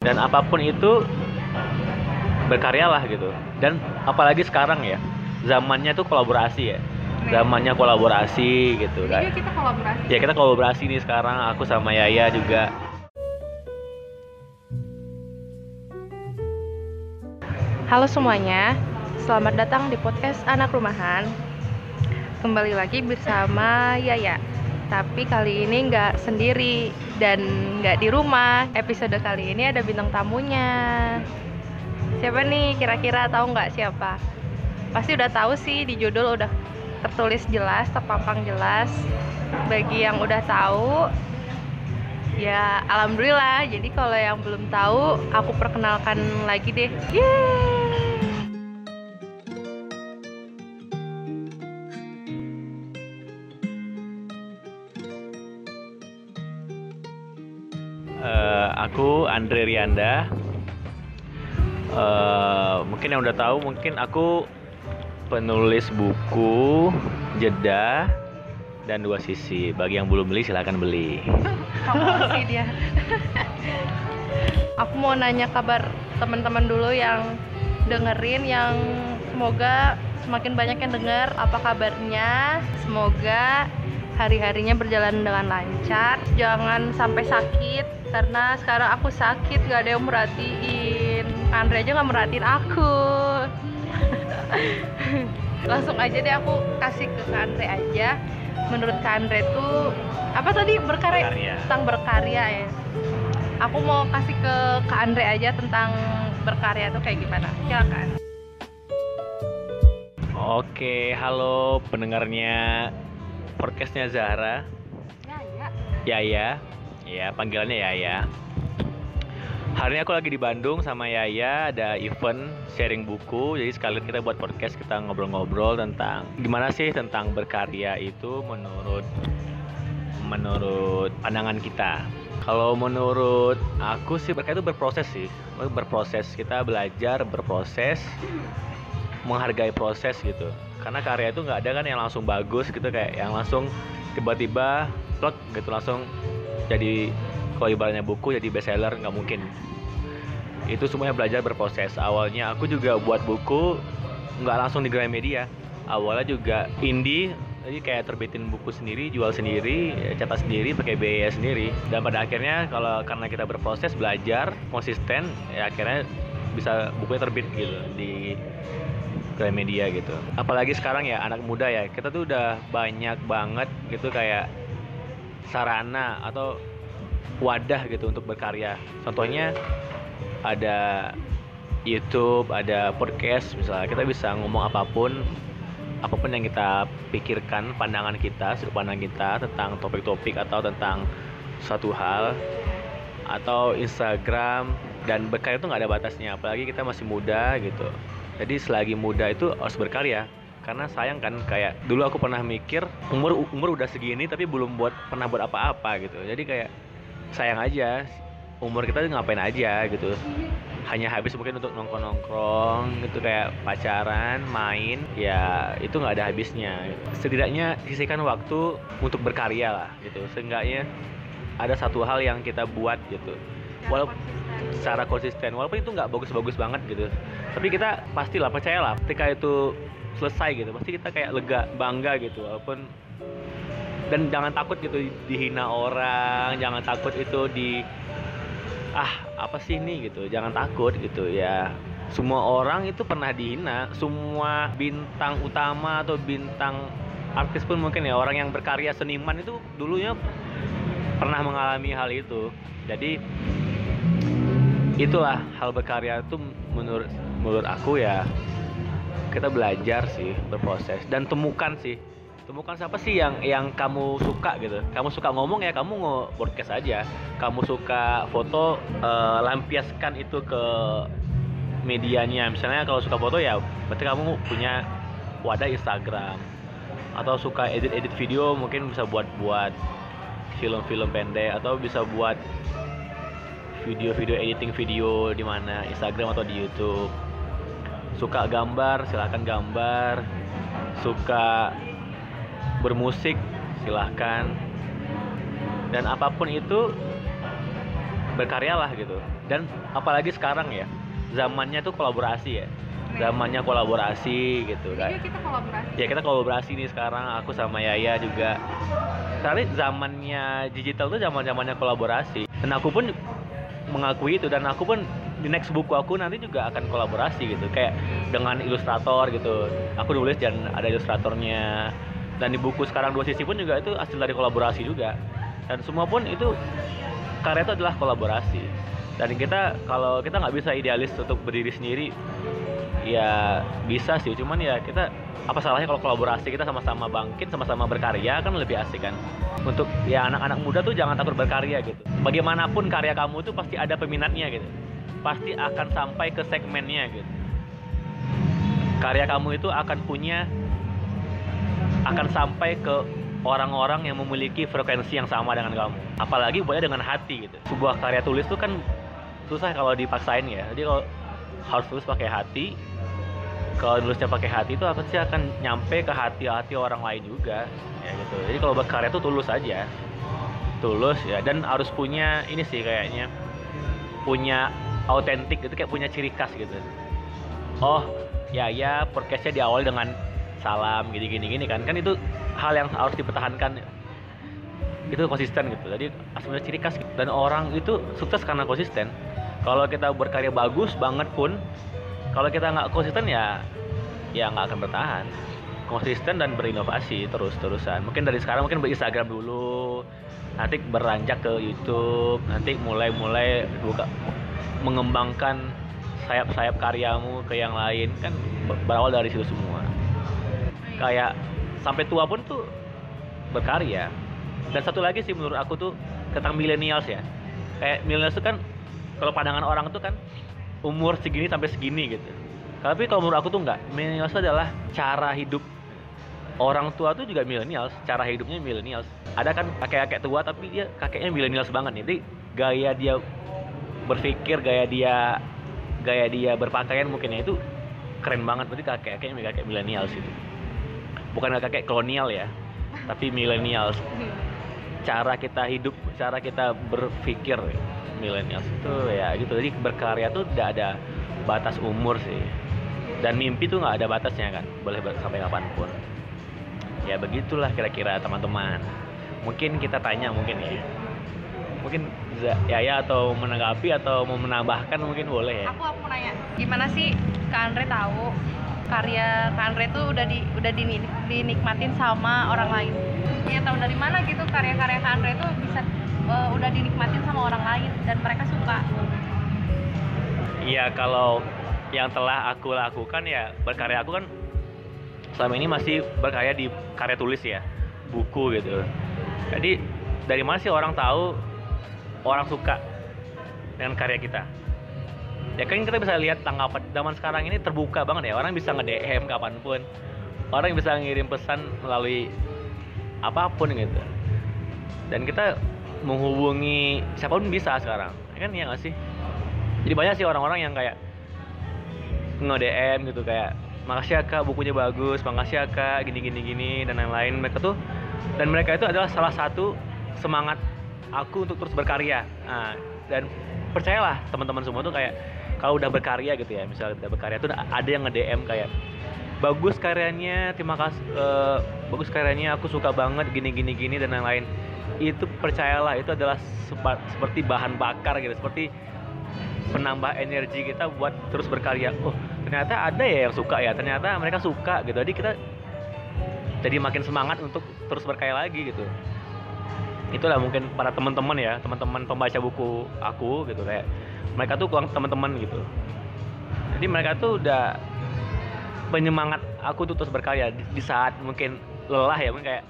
dan apa pun itu berkaryalah gitu dan apalagi sekarang ya zamannya tuh kolaborasi ya zamannya kolaborasi gitu kan yuk kita kolaborasi. ya kita kolaborasi nih sekarang aku sama Yaya juga Halo semuanya, selamat datang di podcast Anak Rumahan. Kembali lagi bersama Yaya. Tapi kali ini nggak sendiri dan nggak di rumah. Episode kali ini ada bintang tamunya. Siapa nih? Kira-kira tahu nggak siapa? Pasti udah tahu sih di judul udah tertulis jelas, terpampang jelas. Bagi yang udah tahu, ya alhamdulillah. Jadi kalau yang belum tahu, aku perkenalkan lagi deh. Yeay! Aku Andre Rianda Eh, mungkin yang udah tahu mungkin aku penulis buku jeda dan dua sisi bagi yang belum beli silahkan beli Kamu dia. Aku mau nanya kabar teman-teman dulu yang dengerin yang semoga semakin banyak yang denger apa kabarnya. Semoga hari-harinya berjalan dengan lancar. Jangan sampai sakit karena sekarang aku sakit gak ada yang merhatiin. Andre aja nggak merhatiin aku. Langsung aja deh aku kasih ke Andre aja. Menurut Andre tuh apa tadi berkarya Berkarya. tentang berkarya ya aku mau kasih ke Kak Andre aja tentang berkarya tuh kayak gimana silakan Oke, halo pendengarnya podcastnya Zahra, ya ya Yaya, ya panggilannya Yaya. Hari ini aku lagi di Bandung sama Yaya, ada event sharing buku, jadi sekalian kita buat podcast kita ngobrol-ngobrol tentang gimana sih tentang berkarya itu menurut menurut pandangan kita. Kalau menurut aku sih berkarya itu berproses sih, berproses kita belajar berproses menghargai proses gitu karena karya itu nggak ada kan yang langsung bagus gitu kayak yang langsung tiba-tiba plot gitu langsung jadi kalau ibaratnya buku jadi bestseller nggak mungkin. Itu semuanya belajar berproses. Awalnya aku juga buat buku nggak langsung di Gramedia. Awalnya juga indie jadi kayak terbitin buku sendiri jual sendiri cetak sendiri pakai biaya sendiri. Dan pada akhirnya kalau karena kita berproses belajar konsisten ya akhirnya bisa bukunya terbit gitu di Gramedia gitu. Apalagi sekarang ya anak muda ya, kita tuh udah banyak banget gitu kayak sarana atau wadah gitu untuk berkarya. Contohnya ada YouTube, ada podcast misalnya kita bisa ngomong apa pun apa pun yang kita pikirkan, pandangan kita, sudut pandang kita tentang topik-topik atau tentang suatu hal atau Instagram dan berkarya itu nggak ada batasnya apalagi kita masih muda gitu jadi selagi muda itu harus berkarya karena sayang kan kayak dulu aku pernah mikir umur umur udah segini tapi belum buat pernah buat apa-apa gitu. Jadi kayak sayang aja umur kita tuh ngapain aja gitu. Hanya habis mungkin untuk nongkrong-nongkrong gitu kayak pacaran main ya itu nggak ada habisnya. Setidaknya sisihkan waktu untuk berkarya lah gitu. Seenggaknya ada satu hal yang kita buat gitu. Walaupun secara konsisten. Walaupun itu nggak bagus-bagus banget gitu. Tapi kita pastilah percayalah ketika itu selesai gitu. Pasti kita kayak lega bangga gitu walaupun dan jangan takut gitu dihina orang jangan takut itu di ah apa sih ini? gitu. Jangan takut gitu ya. Semua orang itu pernah dihina semua bintang utama atau bintang artis pun mungkin ya orang yang berkarya seniman itu dulunya pernah mengalami hal itu. Jadi itulah hal berkarya itu menurut menurut aku ya kita belajar sih berproses dan temukan sih. Temukan siapa sih yang yang kamu suka gitu. Kamu suka ngomong ya kamu nge podcast aja. Kamu suka foto eh, lampiaskan itu ke medianya. Misalnya kalau suka foto ya berarti kamu punya wadah Instagram. Atau suka edit-edit video mungkin bisa buat buat film-film pendek. Atau bisa buat video-video editing video di mana Instagram atau di YouTube. Suka gambar, silahkan gambar. Suka bermusik, silahkan. Dan apa pun itu berkaryalah gitu dan apalagi sekarang ya zamannya tuh kolaborasi ya zamannya kolaborasi gitu Jadi kan kita kolaborasi. ya kita kolaborasi nih sekarang aku sama Yaya juga karena zamannya digital tuh zaman zamannya kolaborasi dan aku pun mengakui itu dan aku pun di next buku aku nanti juga akan kolaborasi gitu. Kayak dengan ilustrator gitu. Aku nulis dan ada ilustratornya. Dan di buku sekarang dua sisi pun juga itu hasil dari kolaborasi juga. Dan semua pun itu karya itu adalah kolaborasi. Dan kita kalau kita nggak bisa idealis untuk berdiri sendiri ya bisa sih. Cuman ya kita apa salahnya kalau kolaborasi? Kita sama-sama bangkit sama-sama berkarya kan lebih asik kan? Untuk ya anak-anak muda tuh jangan takut berkarya gitu. Bagaimanapun karya kamu tuh pasti ada peminatnya gitu. Pasti akan sampai ke segmennya gitu. Karya kamu itu akan punya akan sampai ke orang-orang yang memiliki frekuensi yang sama dengan kamu. Apalagi buatnya dengan hati gitu. Sebuah karya tulis tuh kan susah kalau dipaksain ya. Jadi kalau harus tulis pakai hati kalau nulisnya pakai hati itu apa sih akan nyampe ke hati-hati orang lain juga? Ya gitu. Jadi kalau berkarya tuh tulus aja. Tulus ya. Dan harus punya ini sih kayaknya. Punya autentik gitu kayak punya ciri khas gitu. Oh ya ya podcastnya diawali dengan salam gini gini gini kan. Kan itu hal yang harus dipertahankan. Itu konsisten gitu. Jadi punya ciri khas gitu. dan orang itu sukses karena konsisten. Kalau kita berkarya bagus banget pun kalau kita nggak konsisten ya ya nggak akan bertahan. Konsisten dan berinovasi terus terusan mungkin dari sekarang mungkin berinstagram dulu nanti beranjak ke YouTube nanti mulai mulai buka mengembangkan sayap-sayap karyamu ke yang lain. Kan berawal dari situ semua. Kayak sampai tua pun tuh berkarya. Dan satu lagi sih menurut aku tuh tentang millennials ya. Kayak millennials tuh kan kalau pandangan orang tuh kan umur segini sampai segini gitu. Tapi kalau menurut aku tuh enggak millennials adalah cara hidup orang tua tuh juga millennials. Cara hidupnya millennials. Ada kan kakek-kakek tua tapi dia kakeknya millennials banget nih. Jadi gaya dia berpikir gaya dia gaya dia berpakaian mungkin ya itu keren banget. Berarti kakek-kakeknya kakek millennials itu bukan kakek kolonial ya tapi millennials cara kita hidup cara kita berpikir millennials itu ya gitu. Jadi berkarya tuh tidak ada batas umur sih. Dan mimpi tuh nggak ada batasnya kan boleh sampai kapan pun. Ya begitulah kira-kira teman-teman. Mungkin kita tanya mungkin ya. Mungkin Yaya atau menanggapi atau mau menambahkan mungkin boleh ya. Aku aku nanya, gimana sih Kak Andre tahu karya Kak Andre tuh udah di udah dini- dinikmatin sama orang lain? Iya tahu dari mana gitu karya-karya Kak Andre tuh bisa eh, udah dinikmatin sama orang lain dan mereka suka. Iya kalau yang telah aku lakukan ya berkarya aku kan selama ini masih berkarya di karya tulis ya buku gitu jadi dari mana sih orang tahu orang suka dengan karya kita ya kan kita bisa lihat tanggapan zaman sekarang ini terbuka banget ya. Orang bisa nge DM kapan pun. Orang bisa ngirim pesan melalui apa pun gitu. Dan kita menghubungi siapa pun bisa sekarang. Ya kan ya nggak sih? Jadi banyak sih orang-orang yang kayak nge-DM gitu kayak makasih ya kak bukunya bagus. Makasih ya kak gini gini gini dan lain-lain. Mereka tuh dan mereka itu adalah salah satu semangat aku untuk terus berkarya. Nah, dan percayalah teman-teman semua tuh kayak kalau udah berkarya gitu ya misalnya udah berkarya tuh ada yang nge-DM kayak bagus karyanya terima kasih eh, bagus karyanya aku suka banget gini gini gini dan lain-lain itu percayalah itu adalah sepa- seperti bahan bakar gitu seperti penambah energi kita buat terus berkarya. Oh, ternyata ada ya yang suka ya. Ternyata mereka suka gitu. Jadi kita jadi makin semangat untuk terus berkarya lagi gitu. Itulah mungkin para teman-teman ya, teman-teman pembaca buku aku gitu kayak mereka tuh kurang teman-teman gitu. Jadi mereka tuh udah penyemangat aku tuh terus berkarya di, di saat mungkin lelah ya, mungkin kayak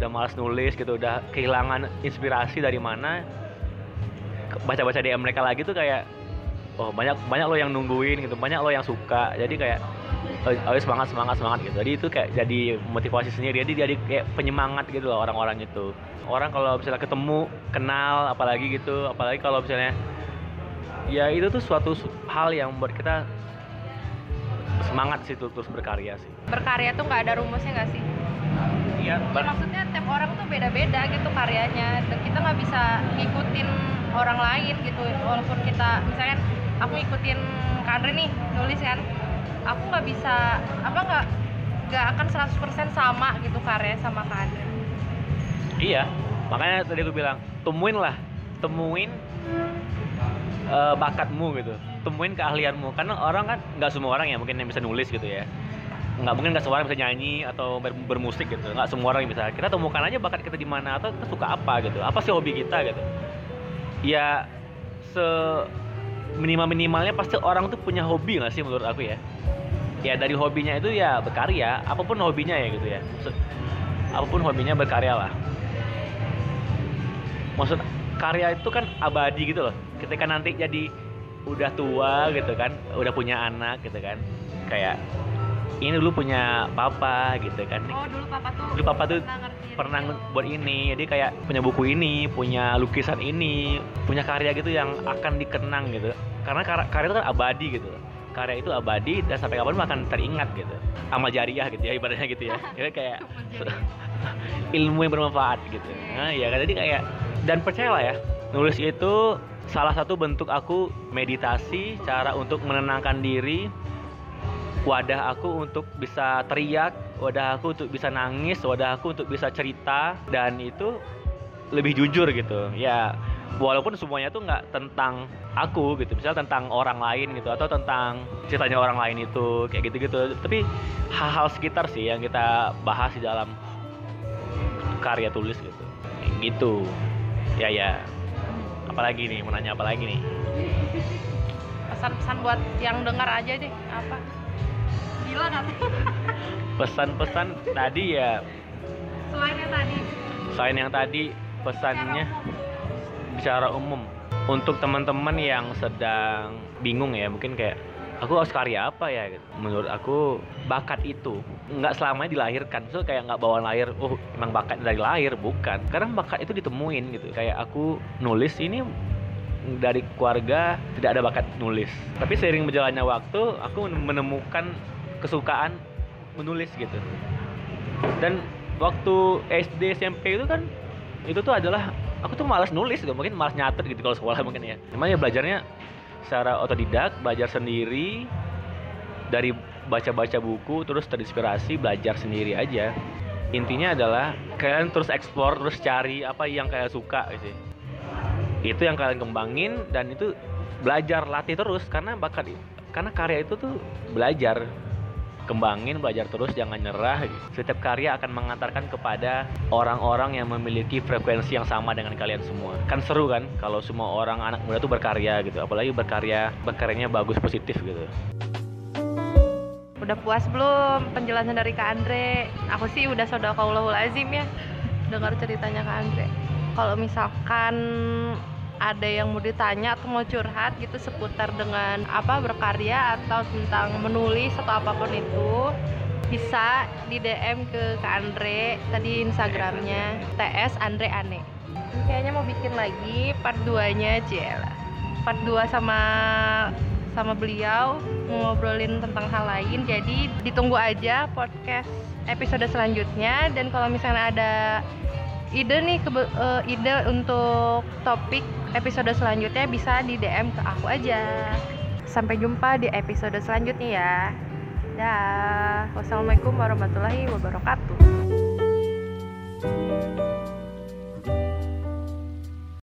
udah malas nulis gitu, udah kehilangan inspirasi dari mana baca-baca DM mereka lagi tuh kayak oh banyak banyak lo yang nungguin gitu banyak lo yang suka jadi kayak oh, oh, semangat semangat semangat gitu. Jadi itu kayak jadi motivasi sendiri. Jadi jadi kayak penyemangat gitu loh orang-orang itu. Orang kalau misalnya ketemu kenal apalagi gitu. Apalagi kalau misalnya ya itu tuh suatu su- hal yang membuat kita semangat sih tuh terus berkarya sih. Berkarya tuh nggak ada rumusnya nggak sih? iya Ya, maksudnya tiap orang tuh beda-beda gitu karyanya. Dan kita nggak bisa ngikutin orang lain gitu. Walaupun kita misalkan aku ikutin Kandre nih nulis kan aku nggak bisa apa nggak nggak akan 100% sama gitu karya sama Kandre iya makanya tadi aku bilang temuin lah temuin uh, bakatmu gitu. Temuin keahlianmu. Karena orang kan nggak semua orang ya mungkin yang bisa nulis gitu ya. Nggak mungkin nggak semua orang bisa nyanyi atau ber bermusik gitu. Nggak semua orang yang bisa. Kita temukan aja bakat kita di mana atau kita suka apa gitu. Apa sih hobi kita gitu. Ya se minimal minimalnya pasti orang tuh punya hobi nggak sih menurut aku ya? Ya dari hobinya itu ya berkarya apa pun hobinya ya gitu ya. Maksud, apa pun hobinya berkarya lah. Maksud karya itu kan abadi gitu loh. Ketika nanti jadi udah tua gitu kan udah punya anak gitu kan kayak ini dulu punya papa gitu kan. Oh dulu papa tuh dulu papa tuh pernah, pernah buat ini. Jadi kayak punya buku ini punya lukisan ini punya karya gitu yang akan dikenang gitu. Karena karya itu kan abadi gitu. Karya itu abadi dan sampai kapan akan teringat gitu. Amal jariah gitu ya ibaratnya gitu ya. Jadi kayak ilmu yang bermanfaat gitu. Nah ya kan? Jadi kayak dan percayalah ya nulis itu salah satu bentuk aku meditasi cara untuk menenangkan diri wadah aku untuk bisa teriak wadah aku untuk bisa nangis wadah aku untuk bisa cerita dan itu lebih jujur gitu. Ya walaupun semuanya tuh nggak tentang aku gitu misalnya tentang orang lain gitu atau tentang ceritanya orang lain itu kayak gitu gitu tapi hal-hal sekitar sih yang kita bahas di dalam karya tulis gitu. Gitu. Ya ya. Apalagi nih mau nanya apa lagi nih? Pesan-pesan buat yang dengar aja deh apa gila nanti. Pesan-pesan tadi ya. Selain yang tadi. Selain yang tadi pesannya bicara umum. untuk teman-teman yang sedang bingung ya mungkin kayak aku harus karya apa ya? gitu. menurut aku bakat itu nggak selamanya dilahirkan. So kayak nggak bawaan lahir oh emang bakat dari lahir. Bukan. Karena bakat itu ditemuin gitu. Kayak aku nulis ini dari keluarga tidak ada bakat nulis. Tapi seiring berjalannya waktu aku menemukan kesukaan menulis gitu. Dan waktu SD SMP itu kan itu tuh adalah aku tuh malas nulis gitu mungkin malas nyatet gitu kalau sekolah mungkin ya. Emang ya belajarnya secara otodidak belajar sendiri dari baca-baca buku terus terinspirasi belajar sendiri aja. Intinya adalah kalian terus explore terus cari apa yang kalian suka gitu. Itu yang kalian kembangin dan itu belajar latih terus karena bakat karena karya itu tuh belajar kembangin belajar terus jangan nyerah setiap karya akan mengantarkan kepada orang-orang yang memiliki frekuensi yang sama dengan kalian semua. Kan seru kan kalau semua orang anak muda tuh berkarya gitu. Apalagi berkarya berkaryanya bagus positif gitu. Udah puas belum penjelasan dari Kak Andre? Aku sih udah sodakaulahu lazim ya dengar ceritanya Kak Andre. Kalau misalkan ada yang mau ditanya atau mau curhat gitu seputar dengan apa berkarya atau tentang menulis atau apa pun itu bisa di DM ke Kak Andre tadi Instagramnya TS Andre Ane. Kayaknya mau bikin lagi part 2 nya aja lah part 2 sama sama beliau ngobrolin tentang hal lain jadi ditunggu aja podcast episode selanjutnya. Dan kalau misalnya ada ide nih ke, uh, ide untuk topik episode selanjutnya bisa di DM ke aku aja. Sampai jumpa di episode selanjutnya ya. Dah. Wassalamualaikum warahmatullahi wabarakatuh.